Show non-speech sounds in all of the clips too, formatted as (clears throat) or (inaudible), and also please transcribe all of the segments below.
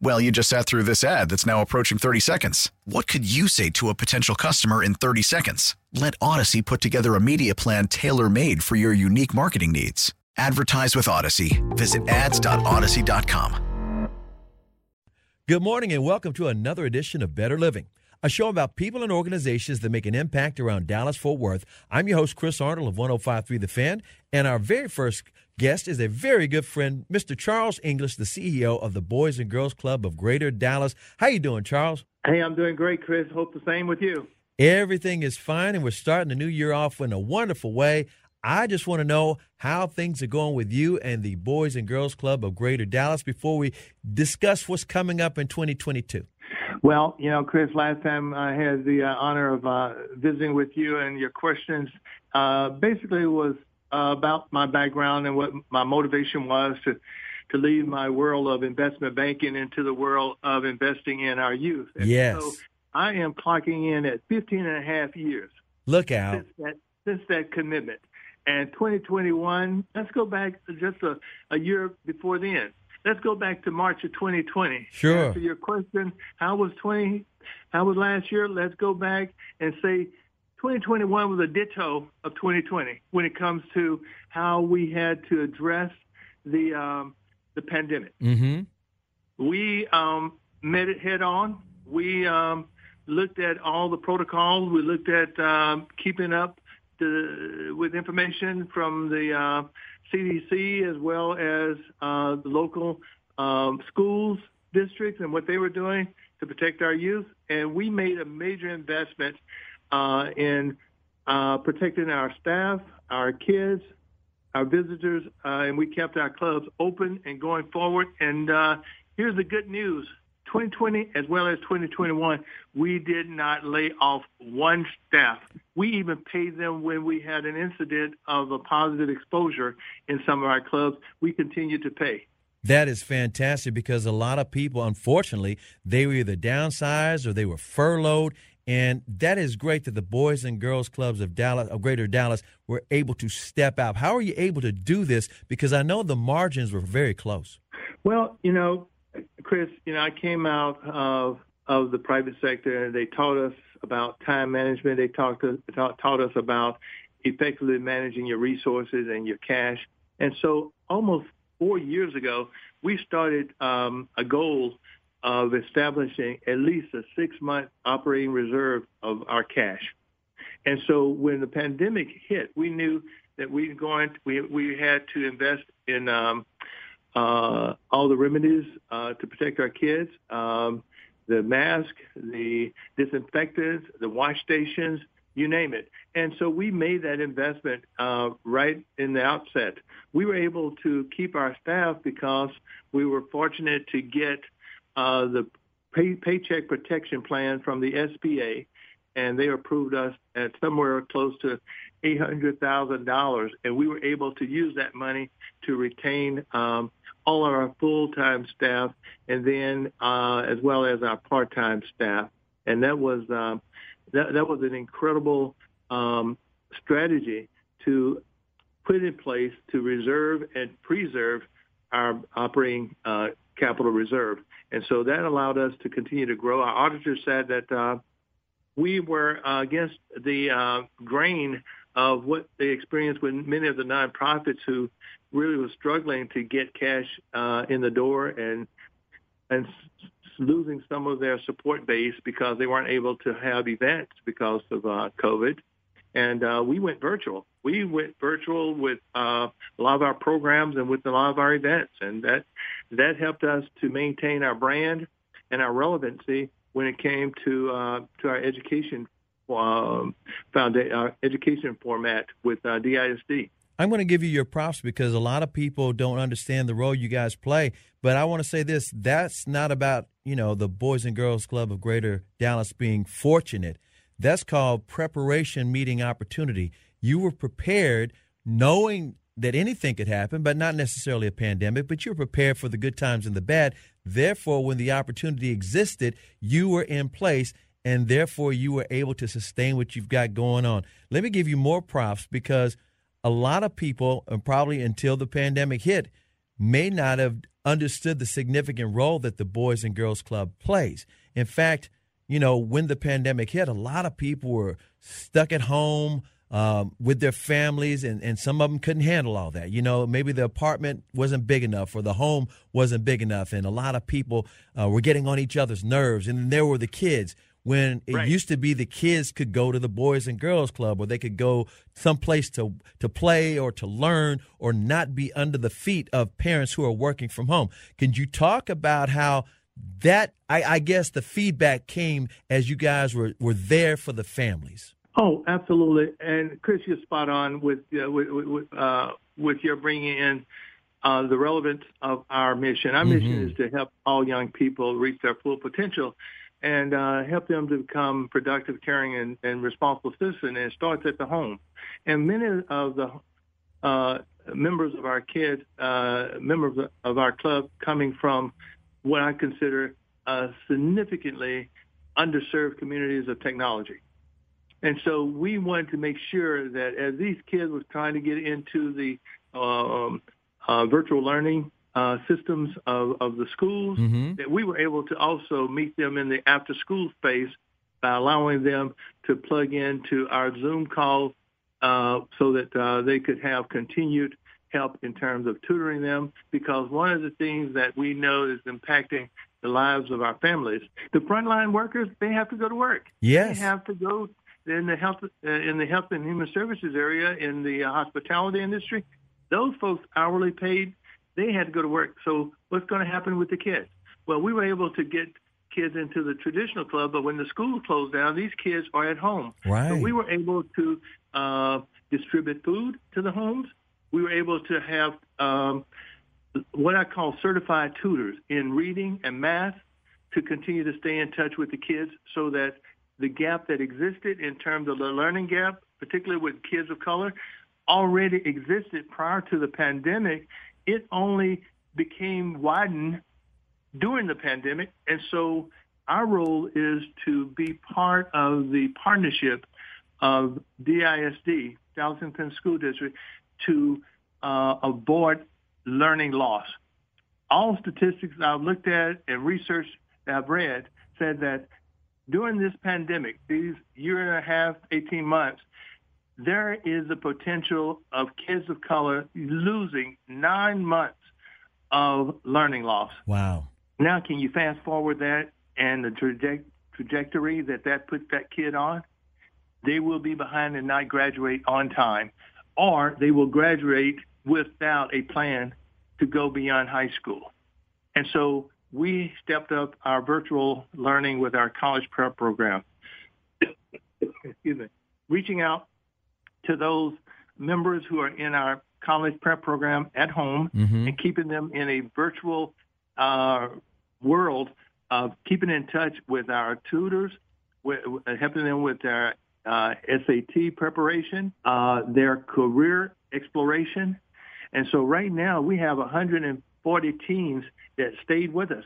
Well, you just sat through this ad that's now approaching 30 seconds. What could you say to a potential customer in 30 seconds? Let Audacy put together a media plan tailor made for your unique marketing needs. Advertise with Audacy. Visit ads.audacy.com. Good morning and welcome to another edition of Better Living, a show about people and organizations that make an impact around Dallas Fort Worth. I'm your host, Chris Arnold of 1053 The Fan, and our very first guest is a very good friend, Mr. Charles English, the CEO of the Boys and Girls Club of Greater Dallas. How you doing, Charles? Hey, I'm doing great, Chris. Hope the same with you. Everything is fine, and we're starting the new year off in a wonderful way. I just want to know how things are going with you and the Boys and Girls Club of Greater Dallas before we discuss what's coming up in 2022. Well, you know, Chris, last time I had the uh, honor of uh, visiting with you, and your questions uh, basically was uh, about my background and what my motivation was to to leave my world of investment banking into the world of investing in our youth. And yes. So I am clocking in at 15 and a half years. Look out. Since that, since that commitment. And 2021, let's go back just a, a year before then. Let's go back to March of 2020. Sure. Answer your question, how was 20, how was last year? Let's go back and say 2021 was a ditto of 2020 when it comes to how we had to address the um, the pandemic. Mm-hmm. We um, met it head on. We um, looked at all the protocols. We looked at um, keeping up the, with information from the uh, CDC as well as uh, the local um, schools, districts, and what they were doing to protect our youth. And we made a major investment uh, in uh, protecting our staff, our kids, our visitors, uh, and we kept our clubs open and going forward. And uh, here's the good news. 2020 as well as 2021, we did not lay off one staff. We even paid them when we had an incident of a positive exposure in some of our clubs. We continue to pay. That is fantastic because a lot of people, unfortunately, they were either downsized or they were furloughed and that is great that the Boys and Girls Clubs of Dallas, of Greater Dallas, were able to step out. How are you able to do this? Because I know the margins were very close. Well, you know, Chris, you know, I came out of of the private sector, and they taught us about time management. They talked to, taught, taught us about effectively managing your resources and your cash. And so, almost four years ago, we started um, a goal of establishing at least a six-month operating reserve of our cash. And so when the pandemic hit, we knew that we going we we had to invest in um, uh, all the remedies uh, to protect our kids, um, the mask, the disinfectants, the wash stations, you name it. And so we made that investment uh, right in the outset. We were able to keep our staff because we were fortunate to get the pay, paycheck protection plan from the SBA, and they approved us at somewhere close to $800,000, and we were able to use that money to retain um, all of our full-time staff, and then uh, as well as our part-time staff, and that was um, that, that was an incredible um, strategy to put in place to reserve and preserve our operating uh, capital reserve. And so that allowed us to continue to grow. Our auditors said that uh, we were against the uh, grain of what they experienced with many of the nonprofits who really were struggling to get cash uh, in the door and and losing some of their support base because they weren't able to have events because of COVID. And uh, we went virtual. We went virtual with uh, a lot of our programs and with a lot of our events, and that that helped us to maintain our brand and our relevancy when it came to uh, to our education um, founda- our education format with uh, DISD. I'm going to give you your props because a lot of people don't understand the role you guys play. But I want to say this: that's not about you know the Boys and Girls Club of Greater Dallas being fortunate. That's called preparation meeting opportunity. You were prepared, knowing that anything could happen, but not necessarily a pandemic, but you're prepared for the good times and the bad. Therefore, when the opportunity existed, you were in place and therefore you were able to sustain what you've got going on. Let me give you more props because a lot of people, and probably until the pandemic hit, may not have understood the significant role that the Boys and Girls Club plays. In fact, you know, when the pandemic hit, a lot of people were stuck at home um, with their families, and, and some of them couldn't handle all that. You know, maybe the apartment wasn't big enough or the home wasn't big enough, and a lot of people uh, were getting on each other's nerves. And then there were the kids when it right. used to be the kids could go to the boys and girls club or they could go someplace to to play or to learn or not be under the feet of parents who are working from home. Can you talk about how that I, I guess the feedback came as you guys were, were there for the families? Oh, absolutely. And Chris, you're spot on with uh, with with, uh, with your bringing in uh, the relevance of our mission. Our mm-hmm. mission is to help all young people reach their full potential and uh, help them to become productive, caring, and, and responsible citizens. And it starts at the home. And many of the uh, members of our kids, uh, members of our club, coming from what I consider uh, significantly underserved communities of technology. And so we wanted to make sure that as these kids were trying to get into the um, uh, virtual learning uh, systems of, of the schools mm-hmm. that we were able to also meet them in the after school space by allowing them to plug into our Zoom call uh, so that uh, they could have continued help in terms of tutoring them because one of the things that we know is impacting the lives of our families. The frontline workers, they have to go to work. Yes. They have to go in the health uh, in the health and human services area in the uh, hospitality industry. Those folks hourly paid they had to go to work. So what's going to happen with the kids? Well, we were able to get kids into the traditional club, but when the school closed down, these kids are at home. Right. So we were able to uh, distribute food to the homes. We were able to have um, what I call certified tutors in reading and math to continue to stay in touch with the kids so that the gap that existed in terms of the learning gap, particularly with kids of color, already existed prior to the pandemic it only became widened during the pandemic. And so our role is to be part of the partnership of DISD, Dallas Independent School District, to uh, avoid learning loss. All statistics I've looked at and research that I've read said that during this pandemic, these year and a half, 18 months, there is a potential of kids of color losing nine months of learning loss. Wow. Now, can you fast forward that and the traje- trajectory that that puts that kid on? They will be behind and not graduate on time, or they will graduate without a plan to go beyond high school. And so we stepped up our virtual learning with our college prep program. Excuse me. Reaching out to those members who are in our college prep program at home mm-hmm. and keeping them in a virtual uh, world of keeping in touch with our tutors, with, helping them with their uh, SAT preparation, uh, their career exploration. And so right now we have 140 teams that stayed with us.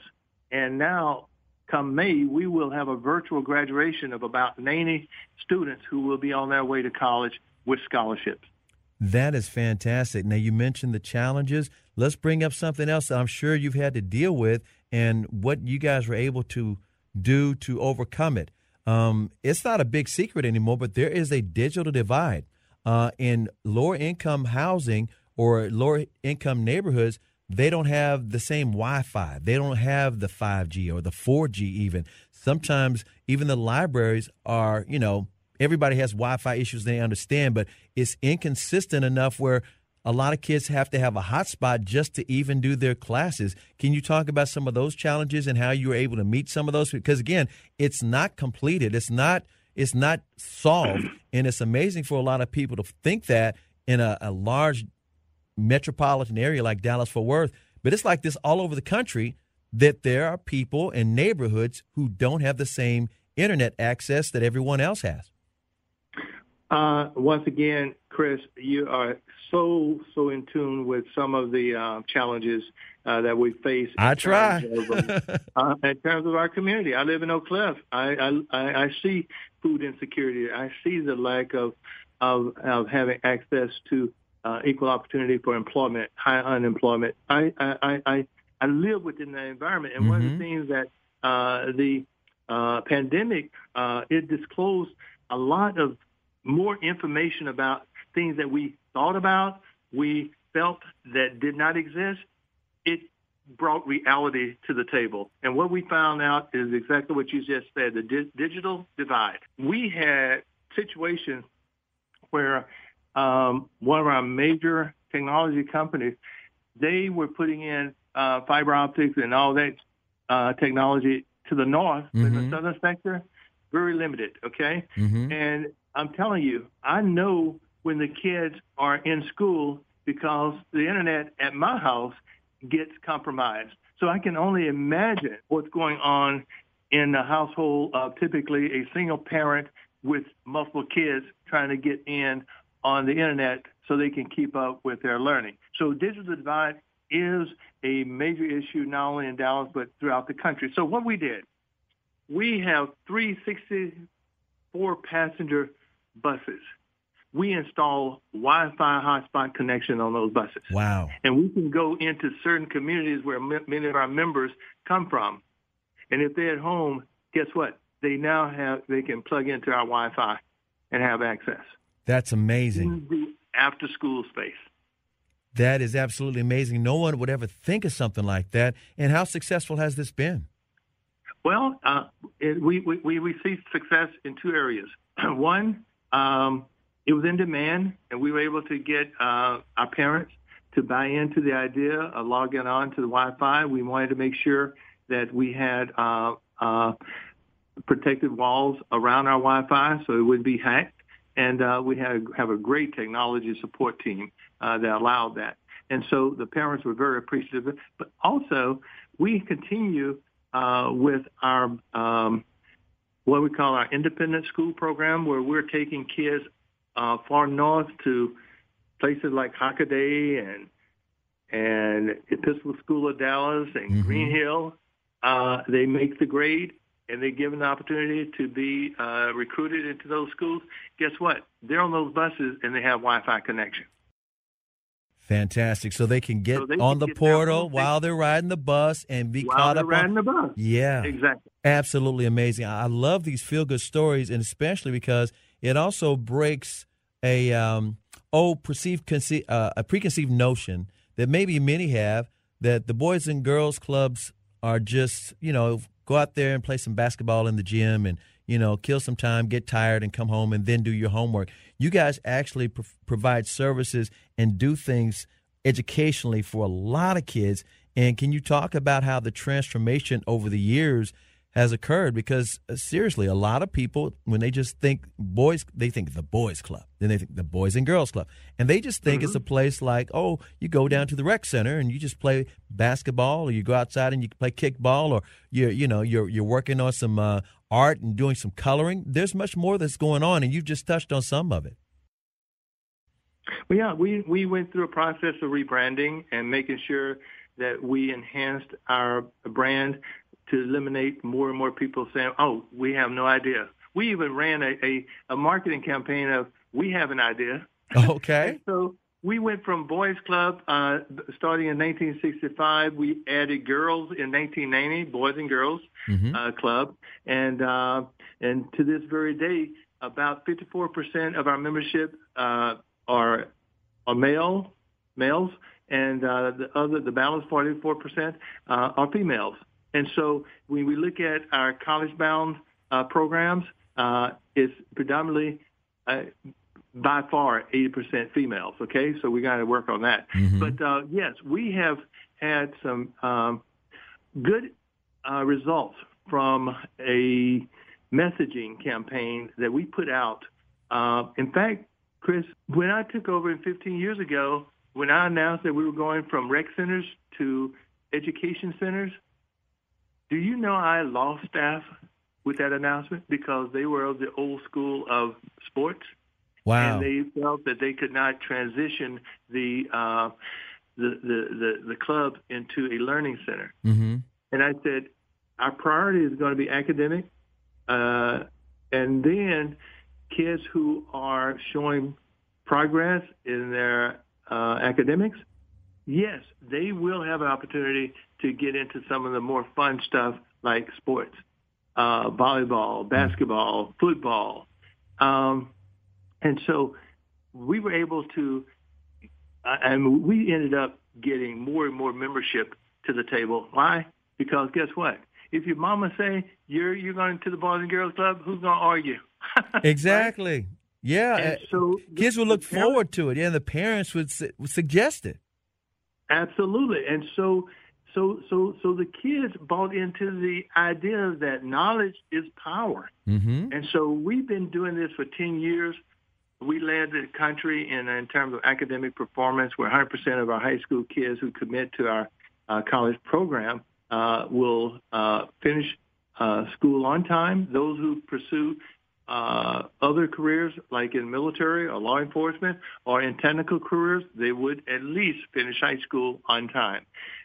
And now come May, we will have a virtual graduation of about 90 students who will be on their way to college with scholarships. That is fantastic. Now, you mentioned the challenges. Let's bring up something else that I'm sure you've had to deal with and what you guys were able to do to overcome it. Um, it's not a big secret anymore, but there is a digital divide uh, in lower income housing or lower income neighborhoods. They don't have the same Wi Fi. They don't have the 5G or the 4G, even. Sometimes, even the libraries are, you know, everybody has Wi-Fi issues. They understand, but it's inconsistent enough where a lot of kids have to have a hotspot just to even do their classes. Can you talk about some of those challenges and how you were able to meet some of those? Because again, it's not completed. It's not it's not solved, (clears throat) and it's amazing for a lot of people to think that in a, a large metropolitan area like Dallas Fort Worth. But it's like this all over the country that there are people in neighborhoods who don't have the same internet access that everyone else has. Uh, once again, Chris, you are so so in tune with some of the uh, challenges uh, that we face. I try. (laughs) Uh, in terms of our community, I live in Oak Cliff. I, I I see food insecurity. I see the lack of of, of having access to uh, equal opportunity for employment, high unemployment. I I I, I live within that environment, and mm-hmm. one of the mm-hmm. things that uh, the uh, pandemic uh, it disclosed a lot of more information about things that we thought about, we felt that did not exist. It brought reality to the table. And what we found out is exactly what you just said, the di- digital divide. We had situations where um, one of our major technology companies, they were putting in uh, fiber optics and all that uh, technology to the north, mm-hmm. in the southern sector, very limited, okay? Mm-hmm. And I'm telling you, I know when the kids are in school because the internet at my house gets compromised. So I can only imagine what's going on in the household of typically a single parent with multiple kids trying to get in on the internet so they can keep up with their learning. So digital divide is a major issue not only in Dallas but throughout the country. So what we did, we have 364 passenger buses. We install Wi-Fi hotspot connection on those buses. Wow. And we can go into certain communities where many of our members come from. And if they're at home, guess what? They now have, they can plug into our Wi-Fi and have access. That's amazing. After school space. That is absolutely amazing. No one would ever think of something like that. And how successful has this been? Well, uh, it, we, we, we see success in two areas. (clears throat) One, um, it was in demand, and we were able to get uh, our parents to buy into the idea of logging on to the Wi-Fi. We wanted to make sure that we had uh, uh, protected walls around our Wi-Fi so it wouldn't be hacked. And uh, we had have a great technology support team uh, that allowed that. And so the parents were very appreciative. But also, we continue uh, with our um, what we call our independent school program, where we're taking kids uh, far north to places like Hockaday and and Episcopal School of Dallas and mm-hmm. Greenhill. Uh, they make the grade and they give an opportunity to be uh, recruited into those schools. Guess what? They're on those buses and they have Wi-Fi connection. Fantastic. So they can get so they on can the get portal while they're riding the bus and be caught up riding on the bus. Yeah. Exactly. Absolutely amazing. I love these feel good stories and especially because it also breaks a um, oh perceived conce- uh, a preconceived notion that maybe many have that the boys and girls clubs are just, you know, go out there and play some basketball in the gym and you know, kill some time, get tired, and come home and then do your homework. You guys actually pro- provide services and do things educationally for a lot of kids. And can you talk about how the transformation over the years has occurred? Because uh, seriously, a lot of people, when they just think boys, they think the boys' club, then they think the boys and girls club, and they just think mm-hmm. it's a place like, oh, you go down to the rec center and you just play basketball, or you go outside and you play kickball, or you you know you're you're working on some uh, art and doing some coloring. There's much more that's going on, and you've just touched on some of it. Well, yeah, we, we went through a process of rebranding and making sure that we enhanced our brand to eliminate more and more people saying, oh, we have no idea. We even ran a, a, a marketing campaign of, we have an idea. (laughs) Okay. so we went from Boys Club uh, starting in 1965. We added girls in 1990, Boys and Girls mm-hmm. uh, Club, and uh, and to this very day, about 54% of our membership uh, are are male males, and uh, the other the balance 44% uh, are females. And so when we look at our college-bound programs, uh, is predominantly uh, by far 80% females. Okay, so we got to work on that. Mhm. But uh, yes, we have had some um, good uh, results from a messaging campaign that we put out. Uh, in fact, Chris, when I took over 15 years ago, when I announced that we were going from rec centers to education centers, do you know I lost staff with that announcement because they were of the old school of sports? Wow. and they felt that they could not transition the uh, the, the the the club into a learning center. mm-hmm. And I said, our priority is going to be academic, uh, and then kids who are showing progress in their uh, academics. Yes, they will have an opportunity to get into some of the more fun stuff like sports, uh, volleyball, basketball, football. Um, and so we were able to, uh, and we ended up getting more and more membership to the table. Why? Because guess what? If your mama say you're you're going to the Boys and Girls Club, who's going to argue? (laughs) Exactly. Yeah. And so Kids would the look parents- forward to it. Yeah, and the parents would, su- would suggest it. Absolutely. And so so so so the kids bought into the idea that knowledge is power. Mm-hmm. And so we've been doing this for 10 years. We led the country in, in terms of academic performance, where 100% of our high school kids who commit to our uh, college program uh, will uh, finish uh, school on time. Those who pursue uh, other careers, like in military or law enforcement or in technical careers, they would at least finish high school on time.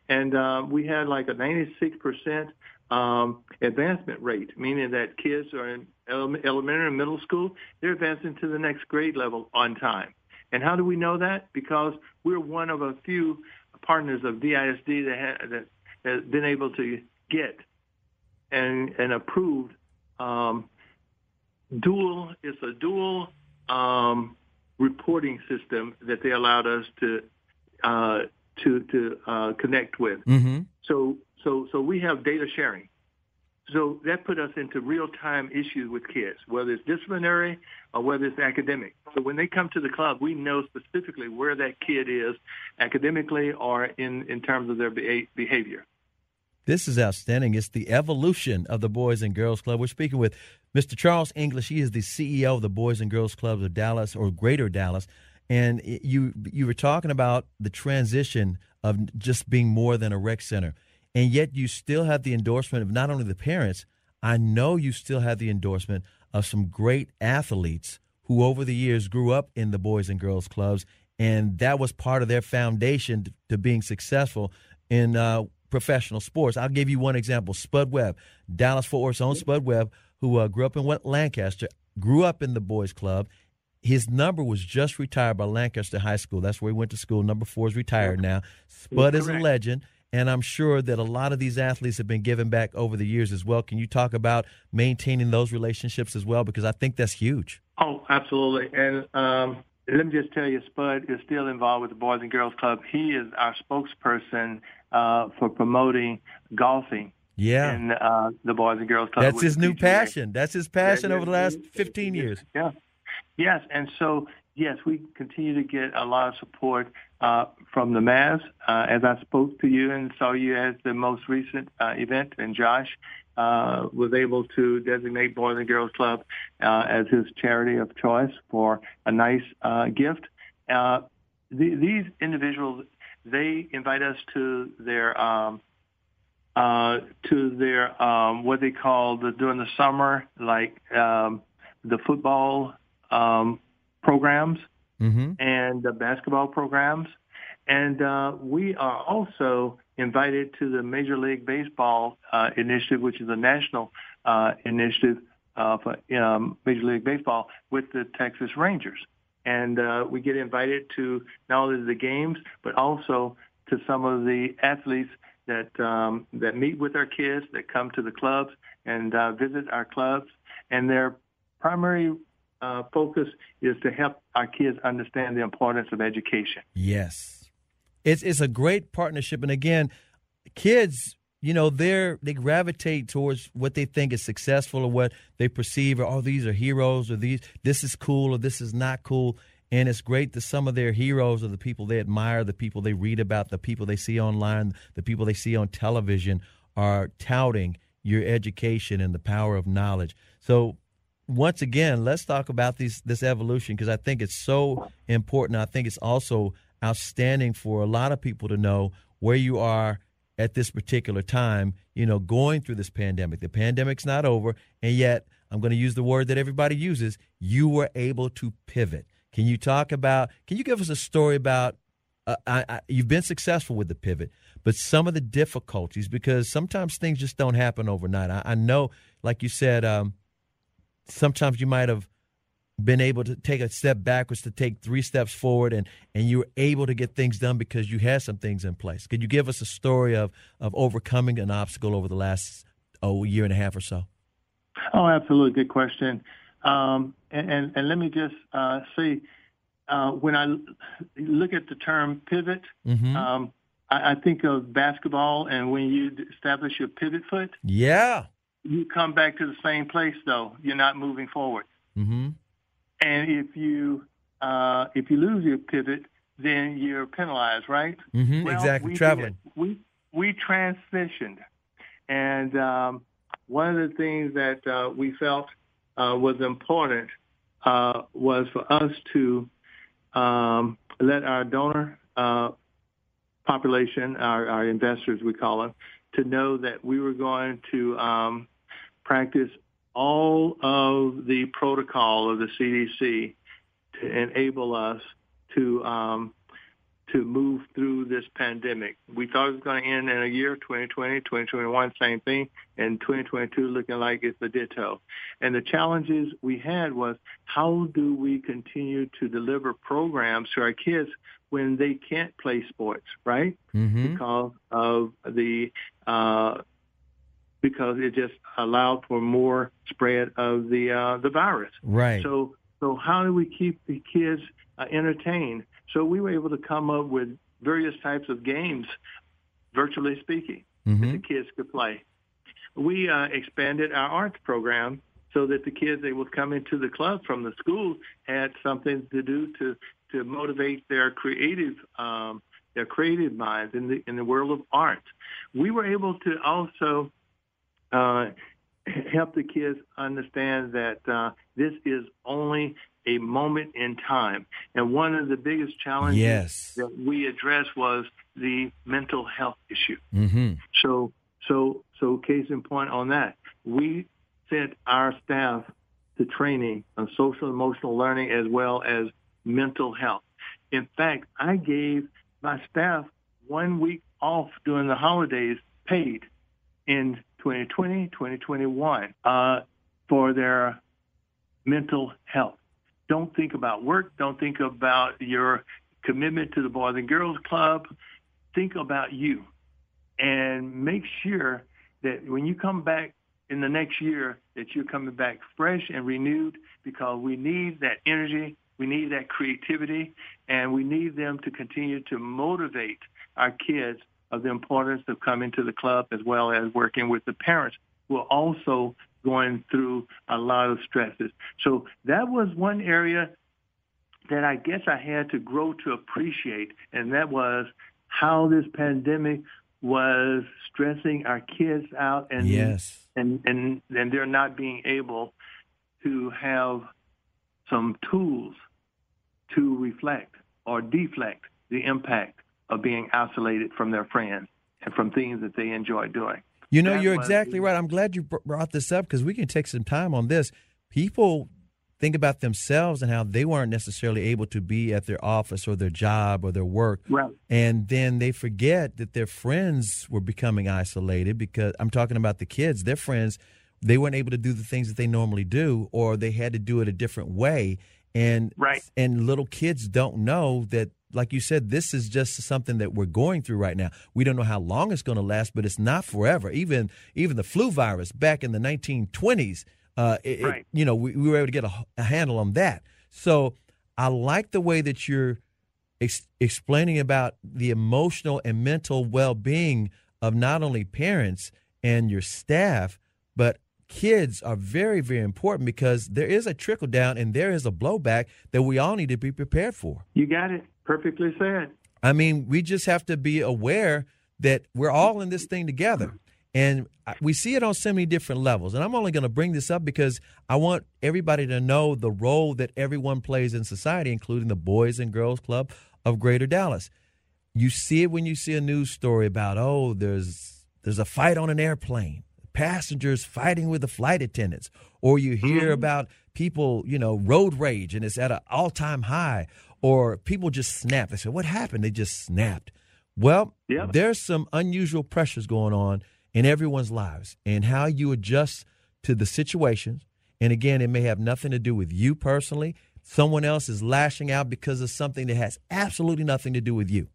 And uh, we had like a 96% um, advancement rate, meaning that kids are in ele- elementary and middle school, they're advancing to the next grade level on time. And how do we know that? Because we're one of a few partners of DISD that, ha- that has been able to get and, and approved um, dual. It's a dual um, reporting system that they allowed us to uh, to to uh, connect with. Mm-hmm. So so so we have data sharing. So that put us into real time issues with kids, whether it's disciplinary or whether it's academic. So when they come to the club, we know specifically where that kid is academically or in, in terms of their behavior. This is outstanding. It's the evolution of the Boys and Girls Club. We're speaking with Mr. Charles English. He is the CEO of the Boys and Girls Clubs of Dallas or Greater Dallas. And you you were talking about the transition of just being more than a rec center. And yet you still have the endorsement of not only the parents, I know you still have the endorsement of some great athletes who over the years grew up in the Boys and Girls Clubs. And that was part of their foundation to, being successful in uh, professional sports. I'll give you one example. Spud Webb, Dallas Fort Worth's own Spud Webb, who uh, grew up in what Lancaster, grew up in the boys club. His number was just retired by Lancaster High School. That's where he went to school. Number four is retired now. Spud is a legend. And I'm sure that a lot of these athletes have been given back over the years as well. Can you talk about maintaining those relationships as well? Because I think that's huge. Oh, absolutely. And um, let me just tell you, Spud is still involved with the Boys and Girls Club. He is our spokesperson uh, for promoting golfing Yeah. in uh, the Boys and Girls Club. That's his new PGA. passion. That's his passion Yeah, over the last 15 years. Yeah. Yes, and so yes, we continue to get a lot of support uh, from the Mavs. Uh, as I spoke to you and saw you at the most recent uh, event, and Josh uh, was able to designate Boys and Girls Club uh, as his charity of choice for a nice uh, gift. The, these individuals, they invite us to their um, to their um, what they call the during the summer, like um, the football um, programs Mm-hmm. and the basketball programs. And uh, we are also invited to the Major League Baseball uh, initiative, which is a national uh, initiative uh, for um, Major League Baseball with the Texas Rangers. And uh, we get invited to not only the games, but also to some of the athletes that um, that meet with our kids, that come to the clubs and uh, visit our clubs. And their primary uh, focus is to help our kids understand the importance of education. Yes. It's it's a great partnership and again, kids you know they're they gravitate towards what they think is successful or what they perceive or oh these are heroes or these this is cool or this is not cool and it's great that some of their heroes are the people they admire the people they read about the people they see online the people they see on television are touting your education and the power of knowledge so once again let's talk about these this evolution because i think it's so important i think it's also outstanding for a lot of people to know where you are at this particular time, you know, going through this pandemic. The pandemic's not over, and yet I'm going to use the word that everybody uses. You were able to pivot. Can you talk about? Can you give us a story about? Uh, I, I, you've been successful with the pivot, but some of the difficulties because sometimes things just don't happen overnight. I, I know, like you said, um, sometimes you might have been able to take a step backwards to take three steps forward and and you were able to get things done because you had some things in place. Could you give us a story of of overcoming an obstacle over the last oh year and a half or so? Oh absolutely. Good question. Um, and, and, and let me just uh, say uh, when I look at the term pivot, mm-hmm. um, I, I think of basketball, and when you establish your pivot foot, yeah, you come back to the same place though. You're not moving forward. Mm-hmm. And if you uh, if you lose your pivot, then you're penalized, right? Mm-hmm, well, exactly. We Traveling. Did, we we transitioned, and um, one of the things that uh, we felt uh, was important uh, was for us to um, let our donor uh, population, our, our, investors, we call them, to know that we were going to um, practice all of the protocol of the CDC to enable us to um, to move through this pandemic. We thought it was going to end in a year, 2020, 2021, same thing, and 2022 looking like it's a ditto. And the challenges we had was how do we continue to deliver programs to our kids when they can't play sports, right? Mm-hmm. Because of the uh, because it just allowed for more spread of the uh, the virus. Right. So so how do we keep the kids uh, entertained? So we were able to come up with various types of games, virtually speaking, mm-hmm. that the kids could play. We uh, expanded our arts program so that the kids they would come into the club from the school had something to do to to motivate their creative um, their creative minds in the in the world of art. We were able to also uh, (laughs) help the kids understand that uh, this is only a moment in time. And one of the biggest challenges yes. that we addressed was the mental health issue. Mm-hmm. So, so, so case in point on that, we sent our staff to training on social emotional learning as well as mental health. In fact, I gave my staff one week off during the holidays paid in 2020, 2021 uh, for their mental health. Don't think about work. Don't think about your commitment to the Boys and Girls Club. Think about you and make sure that when you come back in the next year that you're coming back fresh and renewed because we need that energy, we need that creativity, and we need them to continue to motivate our kids of the importance of coming to the club as well as working with the parents who are also going through a lot of stresses. So that was one area that I guess I had to grow to appreciate, and that was how this pandemic was stressing our kids out and yes. and, and and they're not being able to have some tools to reflect or deflect the impact of being isolated from their friends and from things that they enjoy doing. You know, that you're exactly right. I'm glad you brought this up because we can take some time on this. People think about themselves and how they weren't necessarily able to be at their office or their job or their work. Right. And then they forget that their friends were becoming isolated because I'm talking about the kids, their friends, they weren't able to do the things that they normally do or they had to do it a different way. And right. and little kids don't know that like you said, this is just something that we're going through right now. We don't know how long it's going to last, but it's not forever. Even even the flu virus back in the 1920s, uh, it, right. it, you know, we, we, were able to get a, a, handle on that. So I like the way that you're ex- explaining about the emotional and mental well being of not only parents and your staff, but kids are very, very important because there is a trickle down and there is a blowback that we all need to be prepared for. You got it. Perfectly said. I mean, we just have to be aware that we're all in this thing together. And we see it on so many different levels. And I'm only going to bring this up because I want everybody to know the role that everyone plays in society, including the Boys and Girls Club of Greater Dallas. You see it when you see a news story about, oh, there's there's a fight on an airplane, passengers fighting with the flight attendants, or you hear mm-hmm. about people, you know, road rage and it's at an all-time high, or people just snap. They say, "What happened?" They just snapped. Well, there's some unusual pressures going on in everyone's lives and how you adjust to the situations. And again, it may have nothing to do with you personally. Someone else is lashing out because of something that has absolutely nothing to do with you.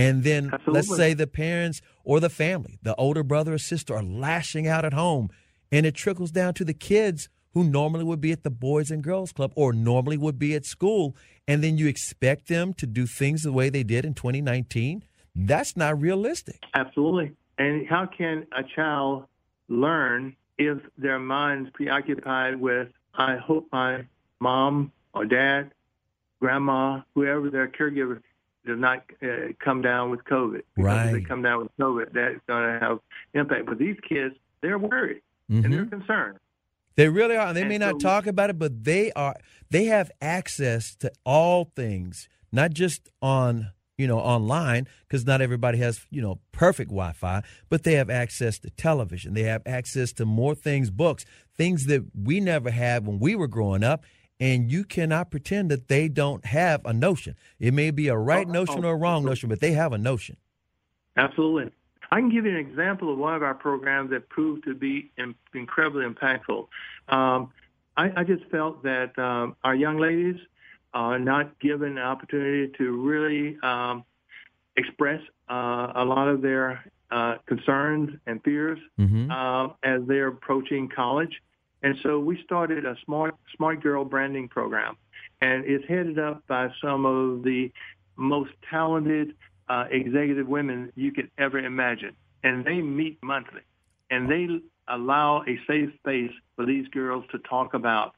And then absolutely. let's say the parents or the family, the older brother or sister are lashing out at home and it trickles down to the kids who normally would be at the Boys and Girls Club or normally would be at school. And then you expect them to do things the way they did in 2019. That's not realistic. Absolutely. And how can a child learn if their mind's preoccupied with, I hope my mom or dad, grandma, whoever their caregiver does not uh, come down with COVID. Because right. if they come down with COVID, that's going to have impact. But these kids, they're worried mm-hmm. and they're mm-hmm. concerned. They really are. They and may so, not talk about it, but they are. They have access to all things, not just on you know, online because not everybody has, you know, perfect Wi Fi, but they have access to television. They have access to more things, books, things that we never had when we were growing up. And you cannot pretend that they don't have a notion. It may be a right oh, notion or a wrong notion, but they have a notion. Absolutely. I can give you an example of one of our programs that proved to be incredibly impactful. Um, I, I, just felt that um, our young ladies are not given the opportunity to really um, express uh, a lot of their uh, concerns and fears mm-hmm. uh, as they're approaching college. And so we started a smart smart girl branding program, and it's headed up by some of the most talented uh, executive women you could ever imagine. And they meet monthly, and they allow a safe space for these girls to talk about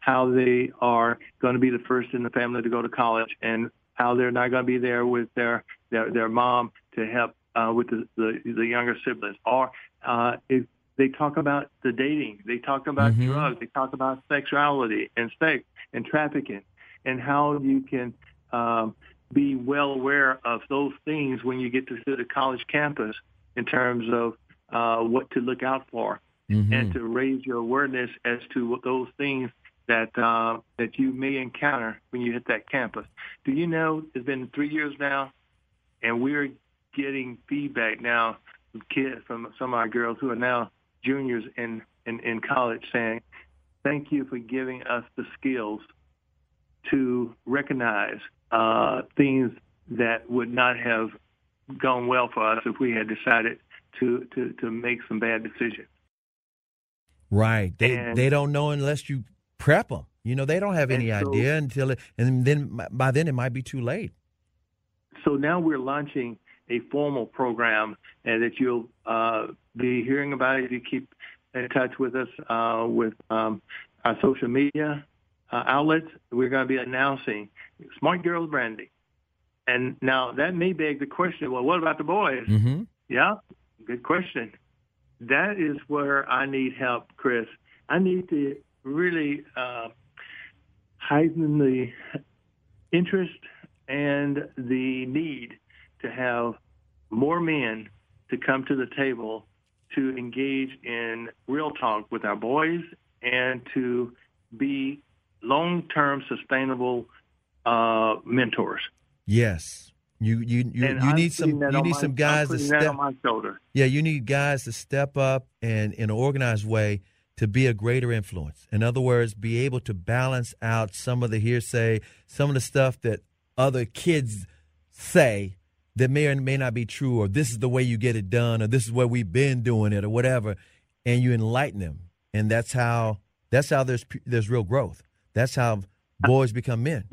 how they are going to be the first in the family to go to college and how they're not going to be there with their their, their mom to help uh, with the, the the younger siblings or uh, if they talk about the dating they talk about mm-hmm. drugs they talk about sexuality and sex and trafficking and how you can um, be well aware of those things when you get to the college campus in terms of uh, what to look out for mm-hmm. and to raise your awareness as to what those things that uh, that you may encounter when you hit that campus. Do you know it's been three years now, and we're getting feedback now from kids from some of our girls who are now juniors in, in, in college saying, "Thank you for giving us the skills to recognize uh, things that would not have gone well for us if we had decided to to, to make some bad decisions." Right. They and, they don't know unless you prep them. You know, they don't have any so, idea until it, and then by then it might be too late. So now we're launching a formal program, and that you'll uh, be hearing about if you keep in touch with us uh, with um, our social media uh, outlets. We're going to be announcing Smart Girls Brandy. And now that may beg the question, well, what about the boys? Mm-hmm. Yeah, good question. That is where I need help, Chris. I need to really uh, heighten the interest and the need to have more men to come to the table to engage in real talk with our boys and to be long-term sustainable uh, mentors. Yes. You you you, you need some you need my, some guys to step Yeah, you need guys to step up and in an organized way to be a greater influence. In other words, be able to balance out some of the hearsay, some of the stuff that other kids say that may or may not be true, or this is the way you get it done, or this is where we've been doing it, or whatever, and you enlighten them, and that's how that's how there's there's real growth. That's how boys become men.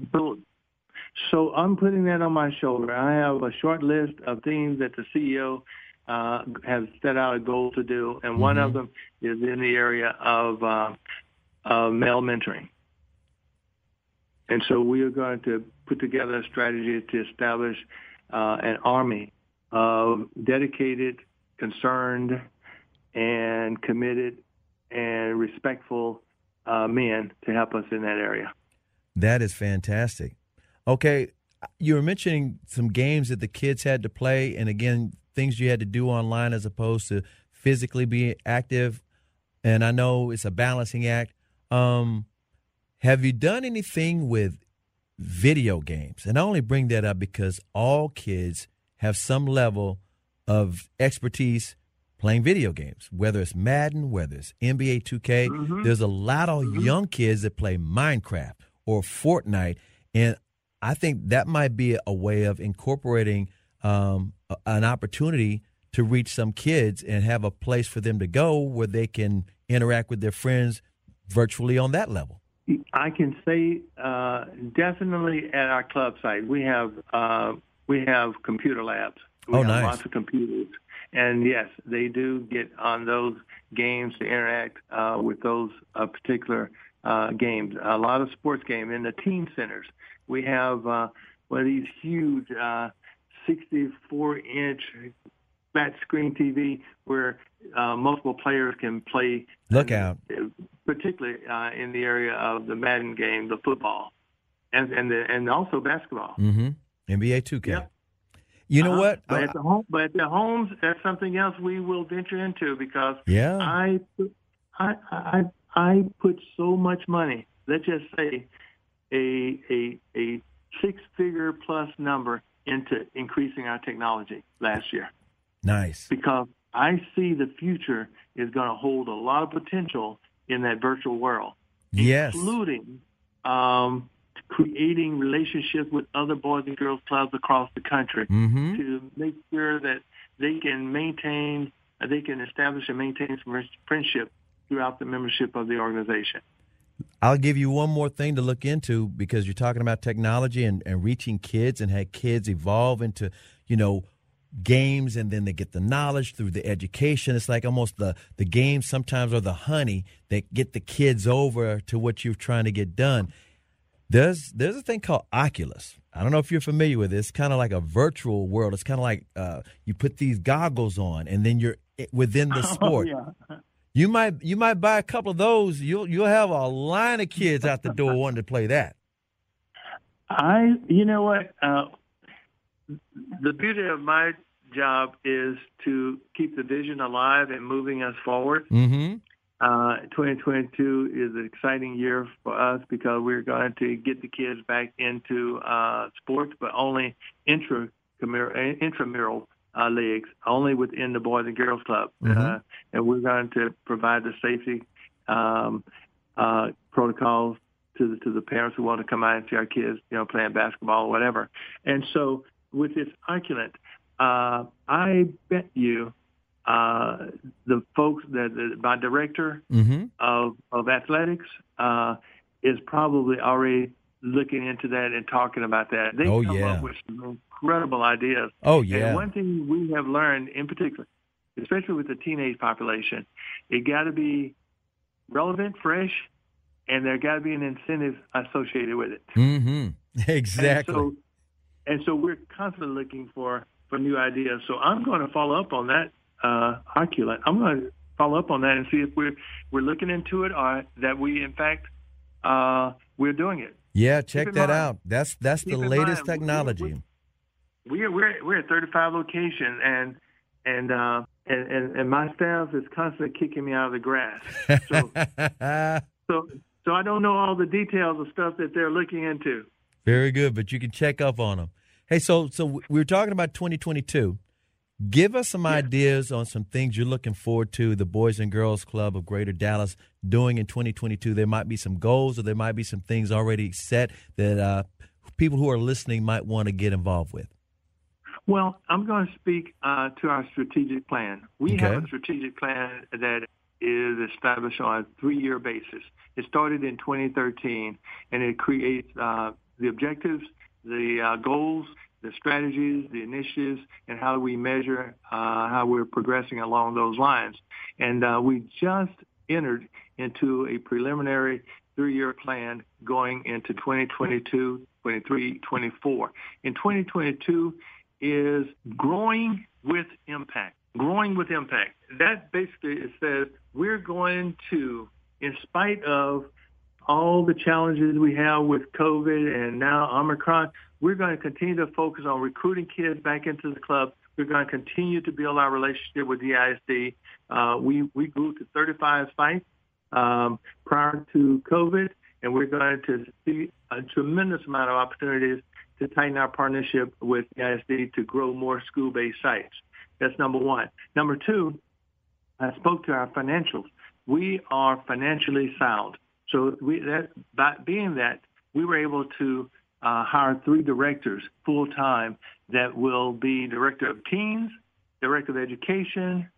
So I'm putting that on my shoulder. I have a short list of things that the CEO uh, have set out a goal to do, and one Mm-hmm. of them is in the area of uh, uh, male mentoring. And so we are going to put together a strategy to establish an army of dedicated, concerned, and committed and respectful uh, men to help us in that area. That is fantastic. Okay, you were mentioning some games that the kids had to play, and again, things you had to do online as opposed to physically be active. And I know it's a balancing act. Um, have you done anything with video games? And I only bring that up because all kids have some level of expertise playing video games, whether it's Madden, whether it's NBA 2K. There's a lot of young kids that play Minecraft or Fortnite. And I think that might be a way of incorporating um, a- an opportunity to reach some kids and have a place for them to go where they can interact with their friends virtually on that level. I can say uh, definitely at our club site we have uh, we have computer labs. We Oh, have nice. lots of computers, and yes, they do get on those games to interact uh, with those uh, particular uh, games. A lot of sports games in the teen centers. We have uh, one of these huge uh, 64 inch flat screen TV where uh, multiple players can play. Look out. Particularly uh, in the area of the Madden game, the football, and and the, and also basketball. Mm-hmm. NBA 2K. Yep. You know Uh-huh. what? But at the home, but at the homes, that's something else we will venture into because yeah. I, put- I, I, I put so much money. Let's just say a a a six figure plus number into increasing our technology last year nice. because I see the future is going to hold a lot of potential in that virtual world, Yes. including um, creating relationships with other boys and girls clubs across the country Mm-hmm. to make sure that they can maintain, uh, they can establish and maintain some friendship throughout the membership of the organization. I'll give you one more thing to look into because you're talking about technology and, and reaching kids and had kids evolve into, you know, games and then they get the knowledge through the education. It's like almost the, the games sometimes are the honey that get the kids over to what you're trying to get done. There's there's a thing called Oculus. I don't know if you're familiar with it. It's kind of like a virtual world. It's kind of like uh, you put these goggles on and then you're within the (laughs) sport. Oh, yeah. You might you might buy a couple of those. You'll you'll have a line of kids out the door wanting to play that. I, you know what? Uh, the beauty of my job is to keep the vision alive and moving us forward. Mm-hmm. Uh, 2022 is an exciting year for us because we're going to get the kids back into uh, sports, but only intra intramural uh, leagues, only within the Boys and Girls Club, Mhm. uh, and we're going to provide the safety um, uh, protocols to the, to the parents who want to come out and see our kids, you know, playing basketball or whatever. And so, with this argument, uh, I bet you uh, the folks that the, my director Mm-hmm. of of athletics uh, is probably already looking into that and talking about that. They Oh, come yeah. up with some incredible ideas. Oh yeah. And one thing we have learned, in particular, especially with the teenage population, it got to be relevant, fresh, and there got to be an incentive associated with it. Mm-hmm. Exactly. (laughs) And so, and so we're constantly looking for, for new ideas. So I'm going to follow up on that uh, Oculus. I'm going to follow up on that and see if we're we're looking into it or that we in fact uh, we're doing it. yeah, check that mind- out. That's that's the keep in latest mind, technology. We're we're we're at 35 locations and and uh, and, and and my staff is constantly kicking me out of the grass. So (laughs) so so I don't know all the details of stuff that they're looking into. Very good, but you can check up on them. Hey, so so we were talking about 2022. Give us some ideas on some things you're looking forward to the Boys and Girls Club of Greater Dallas doing in 2022. There might be some goals or there might be some things already set that uh, people who are listening might want to get involved with. Well, I'm going to speak uh, to our strategic plan. We have a strategic plan that is established on a three-year basis. It started in 2013, and it creates uh, the objectives, the uh, goals, the strategies, the initiatives, and how we measure uh, how we're progressing along those lines. And uh, we just entered into a preliminary three-year plan going into 2022, 23, 24. In 2022 is growing with impact. Growing with impact. That basically says we're going to, in spite of all the challenges we have with COVID and now Omicron, we're going to continue to focus on recruiting kids back into the club. We're going to continue to build our relationship with the ISD. Uh, we, we grew to 35 sites um, prior to COVID, and we're going to see a tremendous amount of opportunities to tighten our partnership with the ISD to grow more school-based sites. That's number one. Number two, I spoke to our financials. We are financially sound. So we, that, by being that, we were able to uh, hire three directors full time that will be director of teens, director of education,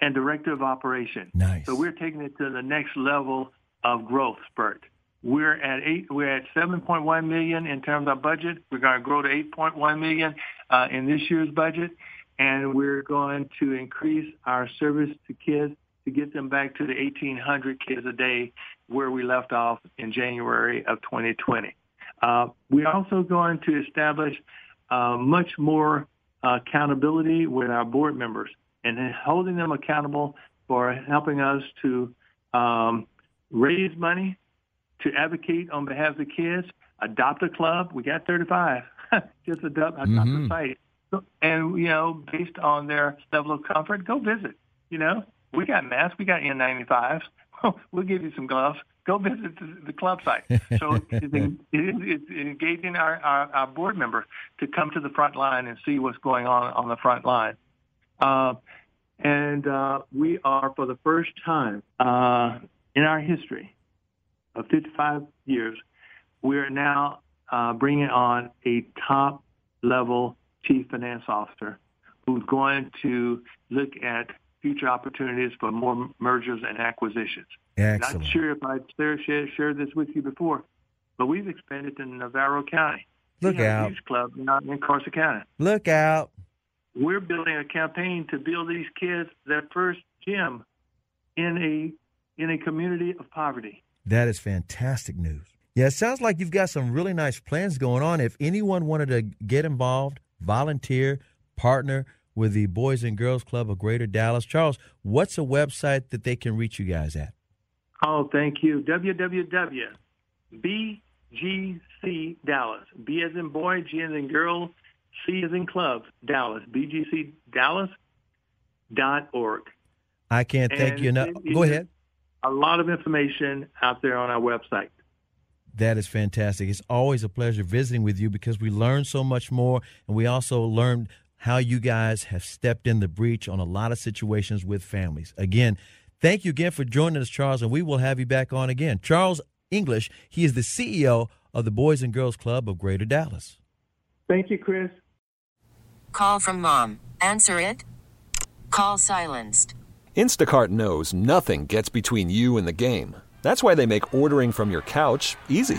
and director of operation. Nice. So we're taking it to the next level of growth spurt. We're at eight. We're at 7.1 million in terms of budget. We're going to grow to 8.1 million uh, in this year's budget, and we're going to increase our service to kids to get them back to the 1,800 kids a day where we left off in January of 2020. Uh, we're also going to establish uh, much more uh, accountability with our board members and holding them accountable for helping us to um, raise money, to advocate on behalf of the kids, adopt a club. We got 35. (laughs) Just adopt, adopt mm-hmm. a site. And, you know, based on their level of comfort, go visit. You know, we got masks, we got N95s. (laughs) we'll give you some gloves. Go (laughs) visit the, club site. So it's, it's, engaging our, our, our, board member to come to the front line and see what's going on on the front line. Uh, and uh, we are, for the first time uh, in our history of 55 years, we are now uh, bringing on a top level chief finance officer who's going to look at future opportunities for more mergers and acquisitions. Excellent. Not sure if I shared, shared this with you before, but we've expanded to Navarro County. Look out. Club in Carson County. Look out. We're building a campaign to build these kids their first gym in a in a community of poverty. That is fantastic news. Yeah, it sounds like you've got some really nice plans going on. If anyone wanted to get involved, volunteer, partner, with the Boys and Girls Club of Greater Dallas. Charles, what's a website that they can reach you guys at? Oh, thank you. www.bgc Dallas. B as in boy, G as in girl, C as in club, Dallas. bgcdallas.org. I can't thank and you enough. Go ahead. A lot of information out there on our website. That is fantastic. It's always a pleasure visiting with you because we learn so much more, and we also learn how you guys have stepped in the breach on a lot of situations with families. Again, thank you again for joining us, Charles, and we will have you back on again. Charles English, he is the CEO of the Boys and Girls Club of Greater Dallas. Thank you, Chris. Call from mom. Answer it. Call silenced. Instacart knows nothing gets between you and the game. That's why they make ordering from your couch easy.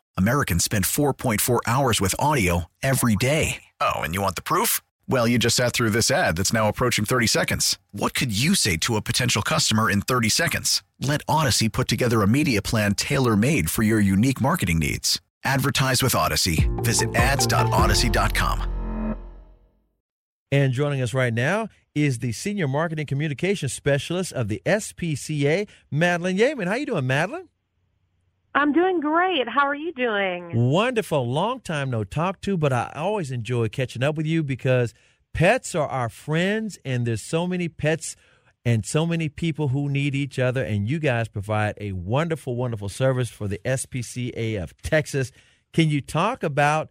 Americans spend 4.4 hours with audio every day. Oh, and you want the proof? Well, you just sat through this ad that's now approaching 30 seconds. What could you say to a potential customer in 30 seconds? Let Audacy put together a media plan tailor made for your unique marketing needs. Advertise with Audacy. Visit ads.audacy.com. And joining us right now is the Senior Marketing Communications Specialist of the SPCA, Madeline Yeaman. How you doing, Madeline? I'm doing great. How are you doing? Wonderful. Long time no talk to, but I always enjoy catching up with you because pets are our friends, and there's so many pets and so many people who need each other. And you guys provide a wonderful, wonderful service for the SPCA of Texas. Can you talk about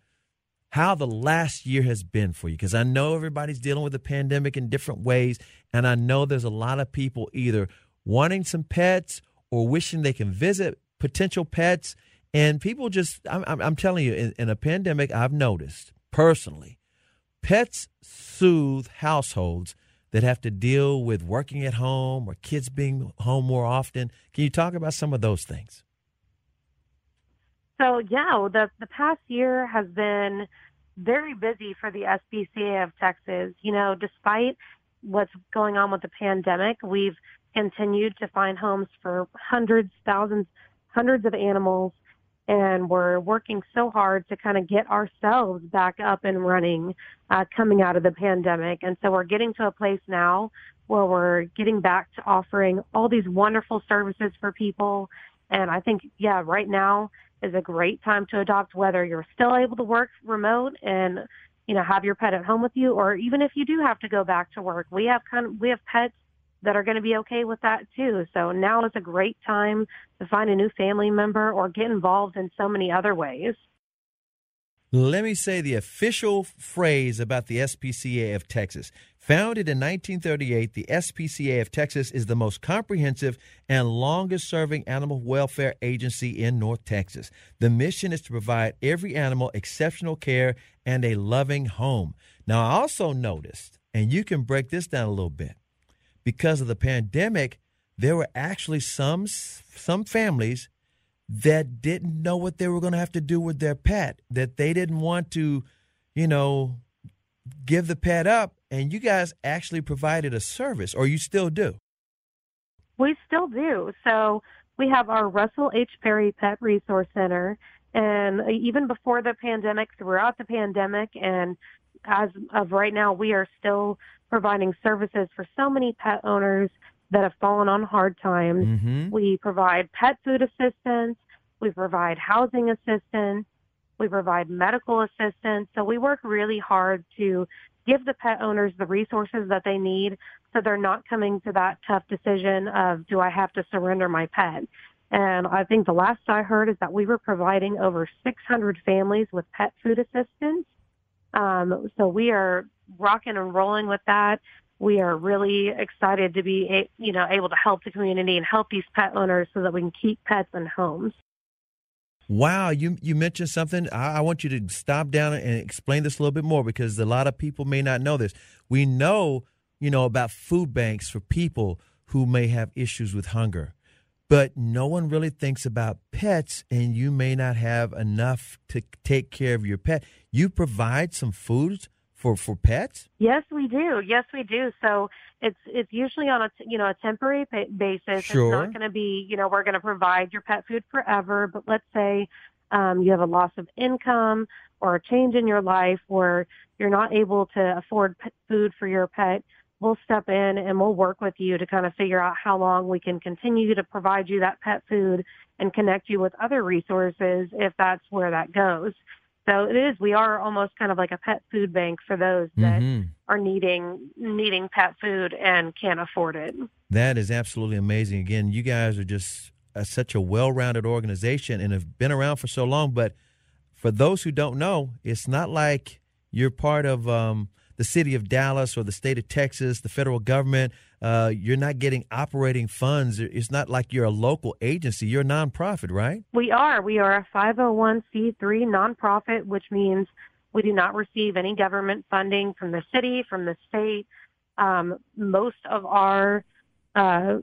how the last year has been for you because I know everybody's dealing with the pandemic in different ways. And I know there's a lot of people either wanting some pets or wishing they can visit potential pets. And people just, I'm, I'm telling you, in, in a pandemic, I've noticed personally, pets soothe households that have to deal with working at home or kids being home more often. Can you talk about some of those things? So yeah, the the past year has been very busy for the SPCA of Texas. You know, despite what's going on with the pandemic, we've continued to find homes for hundreds, thousands, hundreds of animals, and we're working so hard to kind of get ourselves back up and running uh, coming out of the pandemic. And so we're getting to a place now where we're getting back to offering all these wonderful services for people. And I think, yeah, right now is a great time to adopt whether you're still able to work remote and you know have your pet at home with you or even if you do have to go back to work we have kind of we have pets that are going to be okay with that too so now is a great time to find a new family member or get involved in so many other ways let me say the official phrase about the SPCA of Texas. Founded in 1938, the SPCA of Texas is the most comprehensive and longest serving animal welfare agency in North Texas. The mission is to provide every animal exceptional care and a loving home. Now, I also noticed, and you can break this down a little bit, because of the pandemic, there were actually some some families that didn't know what they were going to have to do with their pet, that they didn't want to, you know, give the pet up. And you guys actually provided a service, or you still do? We still do. So we have our Russell H. Perry Pet Resource Center. And even before the pandemic, throughout the pandemic, and as of right now, we are still providing services for so many pet owners that have fallen on hard times. Mm-hmm. We provide pet food assistance. We provide housing assistance. We provide medical assistance. So we work really hard to give the pet owners the resources that they need so they're not coming to that tough decision of, do I have to surrender my pet? And I think the last I heard is that we were providing over 600 families with pet food assistance. Um, so we are rocking and rolling with that we are really excited to be, you know, able to help the community and help these pet owners so that we can keep pets in homes. Wow, you you mentioned something. I, I, want you to stop down and explain this a little bit more because a lot of people may not know this. We know, you know, about food banks for people who may have issues with hunger, but no one really thinks about pets, and you may not have enough to take care of your pet. You provide some food for for pets? Yes, we do. Yes, we do. So it's it's usually on a you know a temporary basis. Sure. It's not going to be you know we're going to provide your pet food forever. But let's say um, you have a loss of income or a change in your life where you're not able to afford pet food for your pet. We'll step in and we'll work with you to kind of figure out how long we can continue to provide you that pet food and connect you with other resources if that's where that goes. So it is. We are almost kind of like a pet food bank for those that mm-hmm. are needing needing pet food and can't afford it. That is absolutely amazing. Again, you guys are just a, such a well-rounded organization and have been around for so long. But for those who don't know, it's not like you're part of um, the city of Dallas or the state of Texas, the federal government. Uh, you're not getting operating funds. It's not like you're a local agency. You're a nonprofit, right? We are. We are a 501c3 nonprofit, which means we do not receive any government funding from the city, from the state. Um, most of our uh,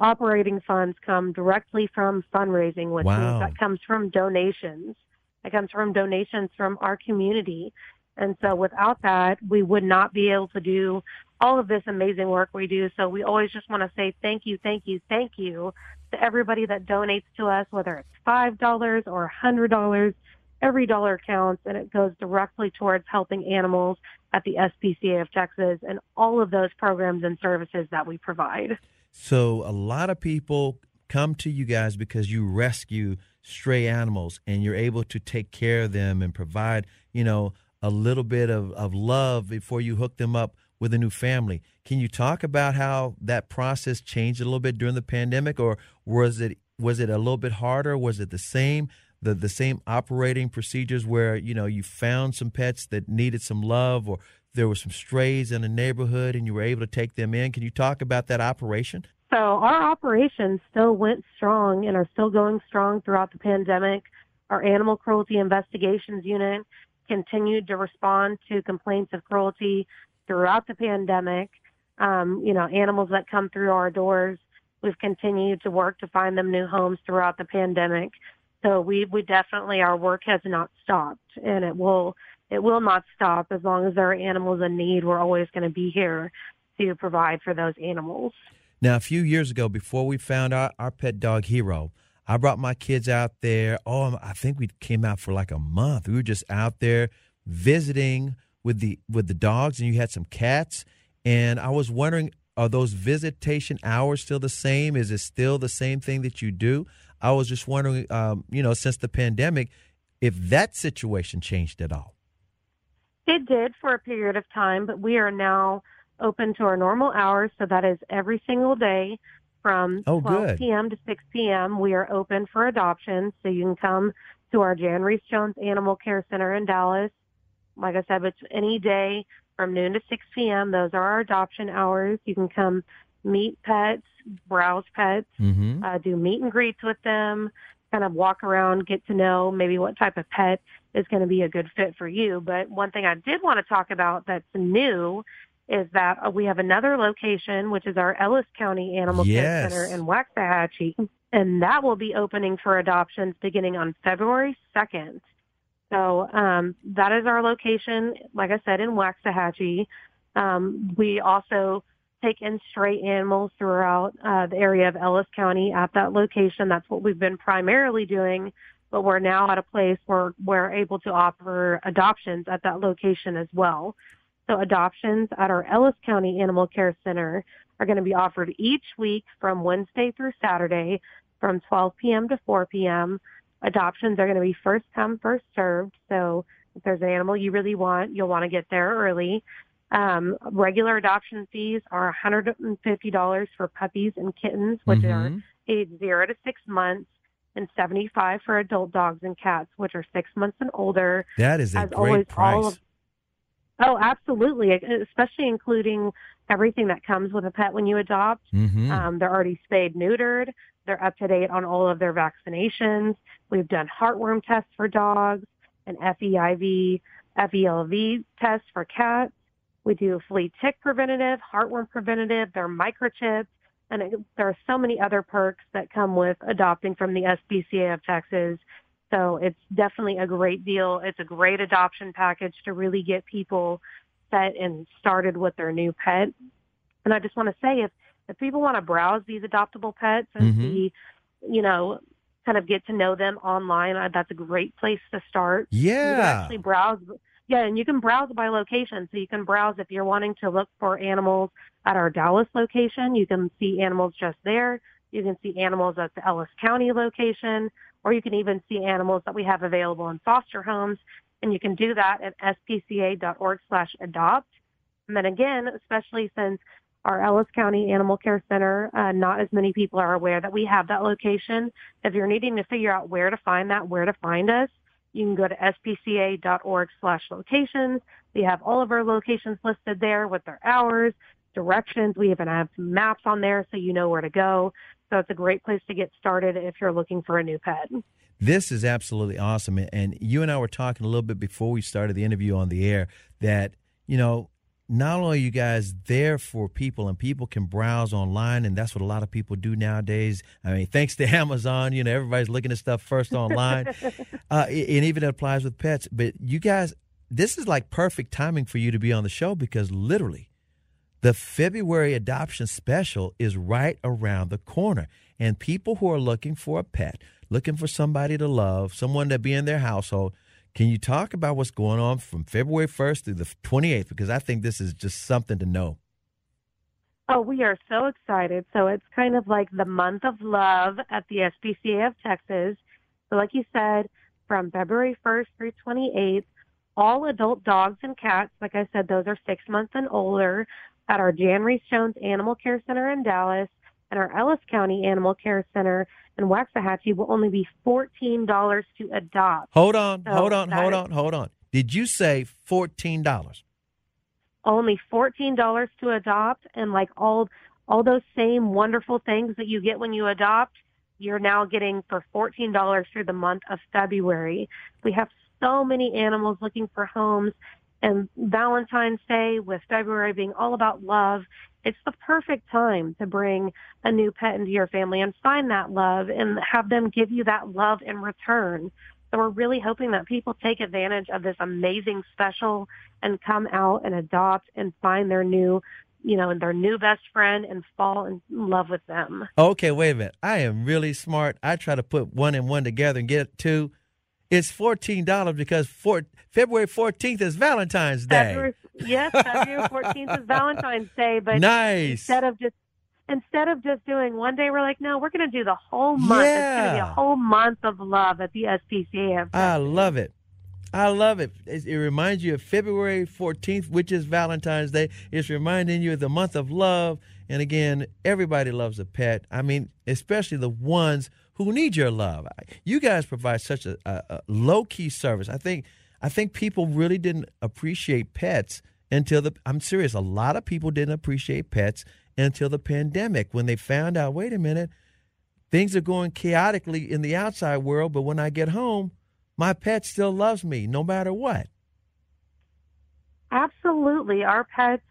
operating funds come directly from fundraising, which wow. means that comes from donations. It comes from donations from our community. And so without that, we would not be able to do all of this amazing work we do. So we always just want to say thank you, thank you, thank you to everybody that donates to us, whether it's $5 or $100. Every dollar counts and it goes directly towards helping animals at the SPCA of Texas and all of those programs and services that we provide. So a lot of people come to you guys because you rescue stray animals and you're able to take care of them and provide, you know, a little bit of, of love before you hook them up with a new family. Can you talk about how that process changed a little bit during the pandemic, or was it was it a little bit harder? Was it the same? the, the same operating procedures where you know you found some pets that needed some love or there were some strays in a neighborhood and you were able to take them in. Can you talk about that operation? So our operations still went strong and are still going strong throughout the pandemic. Our animal cruelty investigations unit continued to respond to complaints of cruelty throughout the pandemic. Um, you know, animals that come through our doors, we've continued to work to find them new homes throughout the pandemic. So we, we definitely, our work has not stopped and it will, it will not stop as long as there are animals in need. We're always going to be here to provide for those animals. Now, a few years ago, before we found our, our pet dog Hero, I brought my kids out there. Oh, I think we came out for like a month. We were just out there visiting with the with the dogs, and you had some cats. And I was wondering, are those visitation hours still the same? Is it still the same thing that you do? I was just wondering, um, you know, since the pandemic, if that situation changed at all. It did for a period of time, but we are now open to our normal hours. So that is every single day from oh, 12 good. p.m. to 6 p.m. We are open for adoption. So you can come to our Jan Rees-Jones Animal Care Center in Dallas. Like I said, it's any day from noon to 6 p.m. Those are our adoption hours. You can come meet pets, browse pets, mm-hmm. uh, do meet and greets with them, kind of walk around, get to know maybe what type of pet is going to be a good fit for you. But one thing I did want to talk about that's new is that uh, we have another location, which is our Ellis County Animal yes. Care Center in Waxahachie, and that will be opening for adoptions beginning on February 2nd. So um, that is our location, like I said, in Waxahachie. Um, we also take in stray animals throughout uh, the area of Ellis County at that location. That's what we've been primarily doing, but we're now at a place where we're able to offer adoptions at that location as well. So adoptions at our Ellis County Animal Care Center are going to be offered each week from Wednesday through Saturday from 12 p.m. to 4 p.m. Adoptions are going to be first come, first served. So if there's an animal you really want, you'll want to get there early. Um, regular adoption fees are $150 for puppies and kittens, which Mhm. are age zero to six months, and 75 for adult dogs and cats, which are six months and older. That is a As great always, price. all of- Oh, absolutely, especially including everything that comes with a pet when you adopt. mm-hmm. Um, they're already spayed, neutered. They're up to date on all of their vaccinations. We've done heartworm tests for dogs, an FIV, FELV test for cats. We do flea tick preventative, heartworm preventative. They're microchipped. and it, there are so many other perks that come with adopting from the SPCA of Texas. So it's definitely a great deal. It's a great adoption package to really get people set and started with their new pet. And I just want to say if if people want to browse these adoptable pets and Mhm. see, you know, kind of get to know them online, that's a great place to start. You can yeah. actually browse. Yeah, and you can browse by location. So you can browse if you're wanting to look for animals at our Dallas location. You can see animals just there. You can see animals at the Ellis County location, or you can even see animals that we have available in foster homes. And you can do that at spca.org slash adopt. And then again, especially since our Ellis County Animal Care Center, uh, not as many people are aware that we have that location. If you're needing to figure out where to find that, where to find us, you can go to spca.org slash locations. We have all of our locations listed there with their hours, directions. We even have maps on there so you know where to go. So it's a great place to get started if you're looking for a new pet. This is absolutely awesome. And you and I were talking a little bit before we started the interview on the air that, you know, not only are you guys there for people and people can browse online, and that's what a lot of people do nowadays. I mean, thanks to (laughs) Amazon, you know, everybody's looking at stuff first online. (laughs) uh, and even it applies with pets. But you guys, this is like perfect timing for you to be on the show because literally the February adoption special is right around the corner. And people who are looking for a pet, looking for somebody to love, someone to be in their household, can you talk about what's going on from February 1st through the 28th? Because I think this is just something to know. Oh, we are so excited. So it's kind of like the month of love at the SPCA of Texas. So like you said, from February 1st through 28th, all adult dogs and cats, like I said, those are six months and older, at our Jan Rees-Jones Animal Care Center in Dallas and our Ellis County Animal Care Center in Waxahachie will only be $14 to adopt. Hold on, So hold on, hold on, hold on. Did you say fourteen dollars? Only $14 to adopt and like all all those same wonderful things that you get when you adopt, you're now getting for $14 through the month of February. We have so many animals looking for homes and Valentine's Day with February being all about love, it's the perfect time to bring a new pet into your family and find that love and have them give you that love in return. So we're really hoping that people take advantage of this amazing special and come out and adopt and find their new, you know, their new best friend and fall in love with them. Okay, wait a minute. I am really smart. I try to put one and one together and get two. It's fourteen dollars because for, February fourteenth is Valentine's Day. February, yes, February 14th is Valentine's Day, but nice. instead of just instead of just doing one day, we're like, no, we're going to do the whole month. Yeah. It's going to be a whole month of love at the SPCA. I love it. I love it. It, it reminds you of February 14th, which is Valentine's Day. It's reminding you of the month of love. And again, everybody loves a pet. I mean, especially the ones who need your love. You guys provide such a, a, a low key service. I think I think people really didn't appreciate pets until the I'm serious, a lot of people didn't appreciate pets until the pandemic when they found out, wait a minute, things are going chaotically in the outside world, but when I get home, my pet still loves me no matter what. Absolutely. Our pets,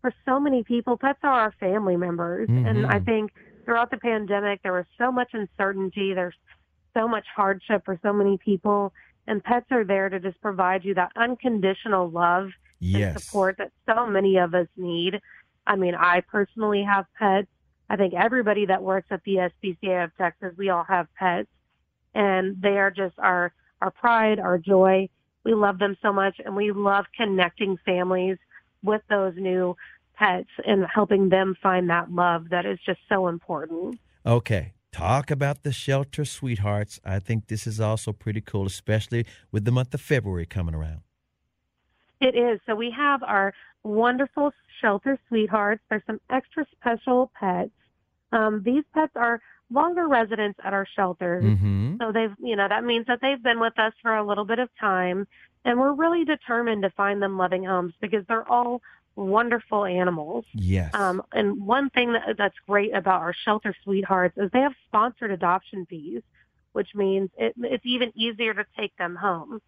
for so many people, pets are our family members. And I Mhm. think throughout the pandemic, there was so much uncertainty. There's so much hardship for so many people. And pets are there to just provide you that unconditional love and support that so many of us need. I mean, I personally have pets. I think everybody that works at the SPCA of Texas, we all have pets. And they are just our, our pride, our joy. We love them so much and we love connecting families with those new pets and helping them find that love that is just so important. Okay. Talk about the shelter sweethearts. I think this is also pretty cool, especially with the month of February coming around. It is. So we have our wonderful shelter sweethearts. There's some extra special pets. Um, these pets are longer residents at our shelters. Mm-hmm. So they've, you know, that means that they've been with us for a little bit of time and we're really determined to find them loving homes because they're all wonderful animals. Yes. Um, and one thing that, that's great about our shelter sweethearts is they have sponsored adoption fees, which means it, it's even easier to take them home.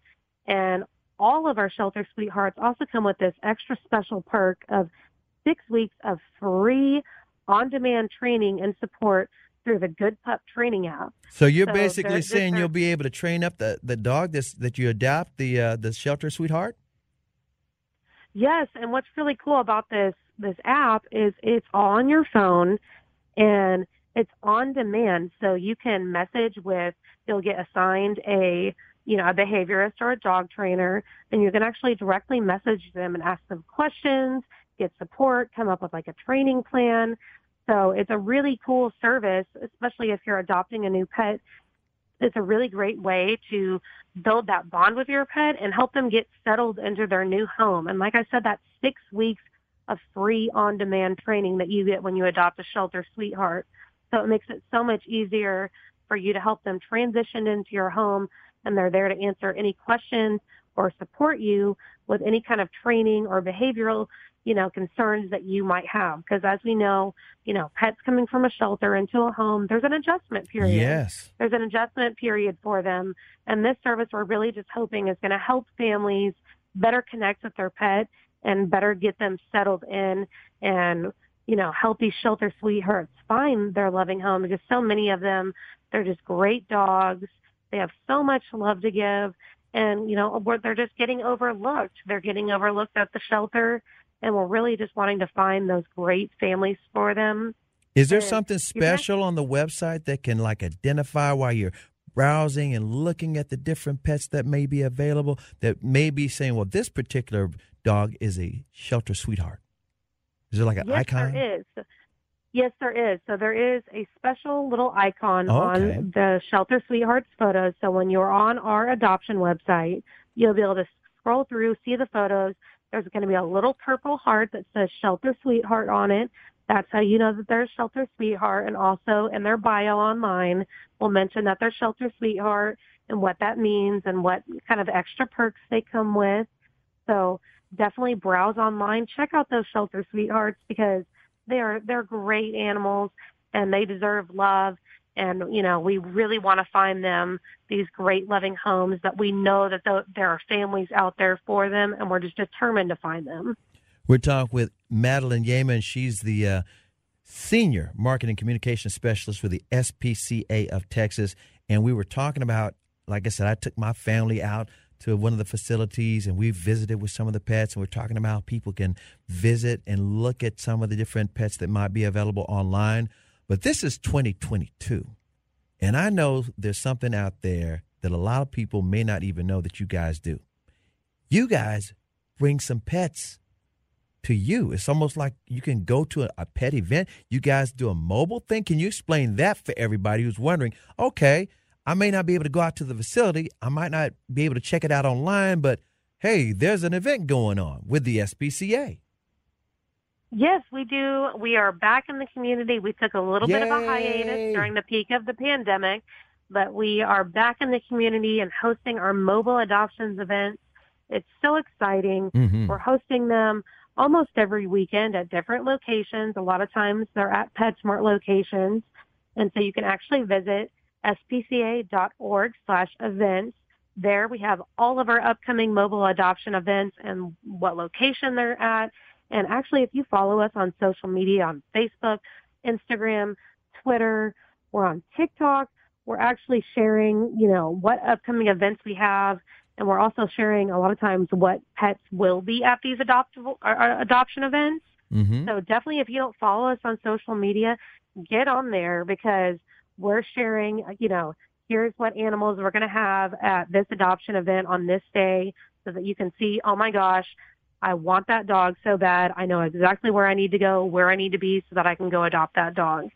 And all of our shelter sweethearts also come with this extra special perk of six weeks of free on-demand training and support through the Good Pup training app. so you're so basically saying you'll be able to train up the, the dog this, that you adopt, the uh, the shelter sweetheart? Yes, and what's really cool about this this app is it's all on your phone and it's on demand. So you can message with you'll get assigned a you know, a behaviorist or a dog trainer, and you can actually directly message them and ask them questions, get support, come up with like a training plan. So it's a really cool service, especially if you're adopting a new pet. It's a really great way to build that bond with your pet and help them get settled into their new home. And like I said, that's six weeks of free on-demand training that you get when you adopt a shelter sweetheart. So it makes it so much easier for you to help them transition into your home and they're there to answer any questions or support you with any kind of training or behavioral, you know, concerns that you might have. Because as we know, you know, pets coming from a shelter into a home, there's an adjustment period Yes. there's an adjustment period for them. And this service we're really just hoping is going to help families better connect with their pet and better get them settled in and, you know, help these shelter sweethearts find their loving home because so many of them, they're just great dogs. They have so much love to give. And, you know, they're just getting overlooked. They're getting overlooked at the shelter. And we're really just wanting to find those great families for them. Is there And something special on the website that can like identify while you're browsing and looking at the different pets that may be available that may be saying, well, this particular dog is a shelter sweetheart? Is there like an yes, icon? there is. Yes, there is. So there is a special little icon Okay. on the Shelter Sweethearts photos. So when you're on our adoption website, you'll be able to scroll through, see the photos. There's going to be a little purple heart that says Shelter Sweetheart on it. That's how you know that they're shelter sweetheart. And also in their bio online, we'll mention that they're shelter sweetheart and what that means and what kind of extra perks they come with. So definitely browse online, check out those shelter sweethearts because they are they're great animals and they deserve love. And you know, we really want to find them these great loving homes that we know that there are families out there for them, and we're just determined to find them. We're talking with Madeline Yeaman. She's the uh, senior marketing communication specialist for the SPCA of Texas, and we were talking about. Like I said, I took my family out to one of the facilities and we visited with some of the pets and we're talking about how people can visit and look at some of the different pets that might be available online. But this is 2022. And I know there's something out there that a lot of people may not even know that you guys do. You guys bring some pets to you. It's almost like you can go to a, pet event. You guys do a mobile thing. Can you explain that for everybody who's wondering, okay, I may not be able to go out to the facility. I might not be able to check it out online, but hey, there's an event going on with the SPCA. Yes, we do. We are back in the community. We took a little Yay. bit of a hiatus during the peak of the pandemic, but we are back in the community and hosting our mobile adoptions events. It's so exciting. Mm-hmm. We're hosting them almost every weekend at different locations. A lot of times they're at PetSmart locations. And so you can actually visit spca.org slash events. There we have all of our upcoming mobile adoption events and what location they're at. And actually, if you follow us on social media on Facebook, Instagram, Twitter, we're on TikTok, we're actually sharing, you know, what upcoming events we have. And we're also sharing a lot of times what pets will be at these adoptable, uh, uh adoption events. Mm-hmm. So definitely if you don't follow us on social media, get on there because we're sharing, you know, here's what animals we're going to have at this adoption event on this day so that you can see, oh my gosh, I want that dog so bad. I know exactly where I need to go, where I need to be so that I can go adopt that dog.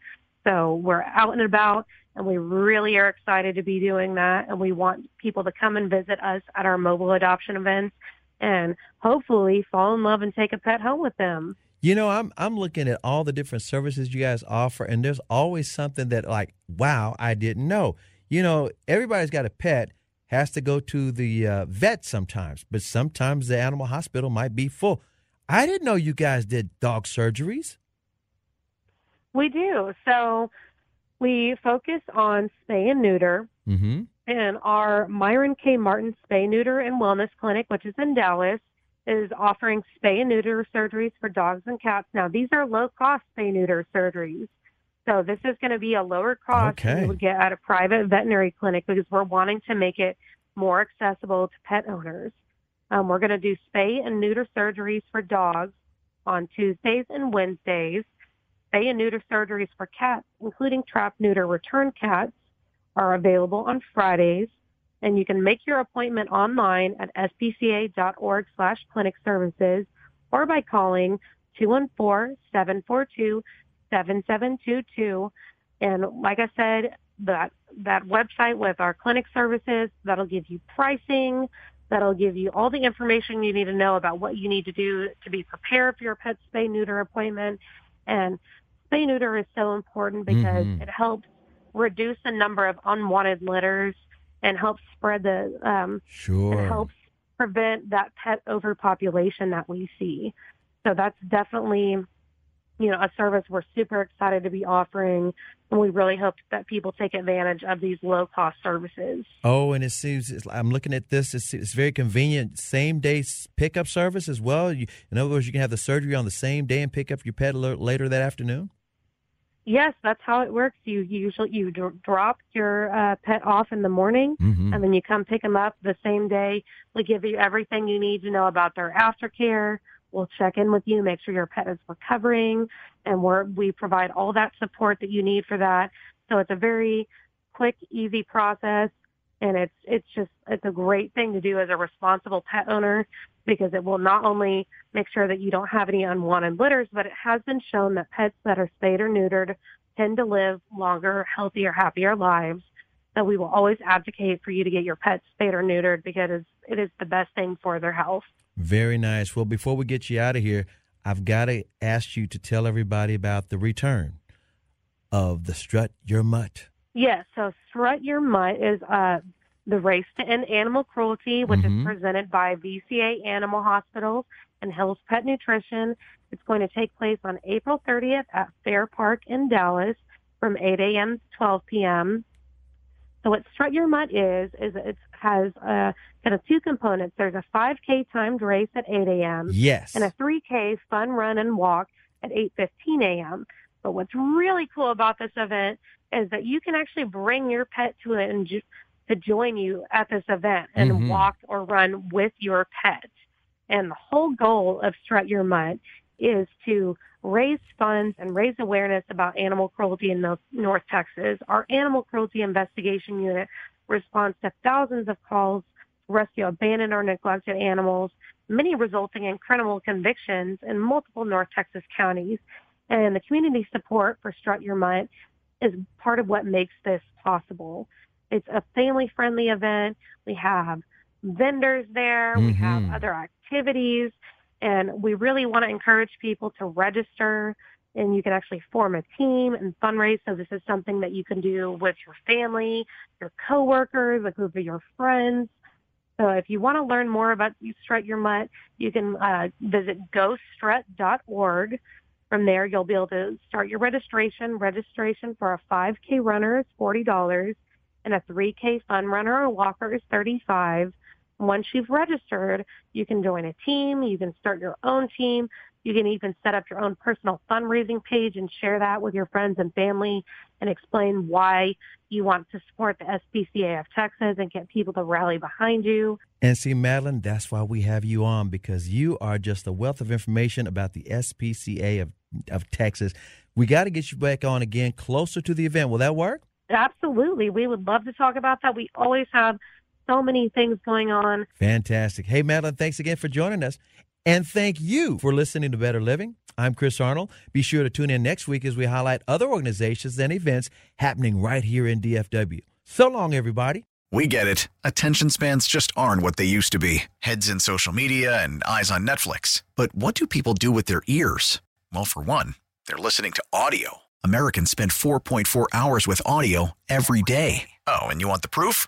So we're out and about and we really are excited to be doing that. And we want people to come and visit us at our mobile adoption events and hopefully fall in love and take a pet home with them. You know, I'm I'm looking at all the different services you guys offer, and there's always something that like, wow, I didn't know. You know, everybody's got a pet, has to go to the uh, vet sometimes, but sometimes the animal hospital might be full. I didn't know you guys did dog surgeries. We do. So we focus on spay and neuter. Mm-hmm. And our Myron K. Martin Spay, Neuter, and Wellness Clinic, which is in Dallas, is offering spay and neuter surgeries for dogs and cats. Now, these are low cost spay neuter surgeries. So this is going to be a lower cost Okay. than you would get at a private veterinary clinic because we're wanting to make it more accessible to pet owners. Um, we're going to do spay and neuter surgeries for dogs on Tuesdays and Wednesdays. Spay and neuter surgeries for cats, including trap, neuter, return cats, are available on Fridays and you can make your appointment online at spca.org slash clinic services or by calling 214-742-7722. And like I said, that, that website with our clinic services, that'll give you pricing, that'll give you all the information you need to know about what you need to do to be prepared for your pet spay neuter appointment. And spay neuter is so important because Mhm. it helps reduce the number of unwanted litters and helps spread the um, Sure. and helps prevent that pet overpopulation that we see. So that's definitely, you know, a service we're super excited to be offering, and we really hope that people take advantage of these low cost services. Oh, and it seems I'm looking at this. It's, it's very convenient. Same day pickup service as well. You, in other words, you can have the surgery on the same day and pick up your pet later that afternoon. Yes, that's how it works. You usually you dr- drop your uh, pet off in the morning, Mm-hmm. and then you come pick them up the same day. We give you everything you need to know about their aftercare. We'll check in with you, make sure your pet is recovering, and we're, we provide all that support that you need for that. So it's a very quick, easy process, and it's it's just it's a great thing to do as a responsible pet owner because it will not only make sure that you don't have any unwanted litters, but it has been shown that pets that are spayed or neutered tend to live longer, healthier, happier lives. So we will always advocate for you to get your pets spayed or neutered because it is the best thing for their health. Very nice. Well, before we get you out of here, I've got to ask you to tell everybody about the return of the Strut Your Mutt. Yes, so Strut Your Mutt is uh, the race to end animal cruelty, which Mhm. is presented by VCA Animal Hospitals and Hill's Pet Nutrition. It's going to take place on April 30th at Fair Park in Dallas from 8 a.m. to 12 p.m. So what Strut Your Mutt is, is it has uh, kind of two components. There's a 5K timed race at 8 a.m. Yes. and a 3K fun run and walk at 8:15 a.m. But what's really cool about this event is that you can actually bring your pet to it and ju- to join you at this event and Mhm. walk or run with your pet. And the whole goal of Strut Your Mutt is to raise funds and raise awareness about animal cruelty in North- North Texas. Our animal cruelty investigation unit responds to thousands of calls to rescue abandoned or neglected animals, many resulting in criminal convictions in multiple North Texas counties. And the community support for Strut Your Mutt is part of what makes this possible. It's a family friendly event. We have vendors there. We have Mhm. other activities and we really want to encourage people to register and you can actually form a team and fundraise. So this is something that you can do with your family, your coworkers, a group of your friends. So if you want to learn more about you Strut Your Mutt, you can uh, visit gostrut.org. From there, you'll be able to start your registration. Registration for a 5K runner is $40 and a 3K fun runner or walker is 35 Once you've registered, you can join a team. You can start your own team. You can even set up your own personal fundraising page and share that with your friends and family and explain why you want to support the SPCA of Texas and get people to rally behind you. And see, Madeline, that's why we have you on because you are just a wealth of information about the SPCA of, of Texas. We got to get you back on again closer to the event. Will that work? Absolutely. We would love to talk about that. We always have so many things going on. Fantastic. Hey, Madeline, thanks again for joining us. And thank you for listening to Better Living. I'm Chris Arnold. Be sure to tune in next week as we highlight other organizations and events happening right here in DFW. So long, everybody. We get it. Attention spans just aren't what they used to be heads in social media and eyes on Netflix. But what do people do with their ears? Well, for one, they're listening to audio. Americans spend 4.4 hours with audio every day. Oh, and you want the proof?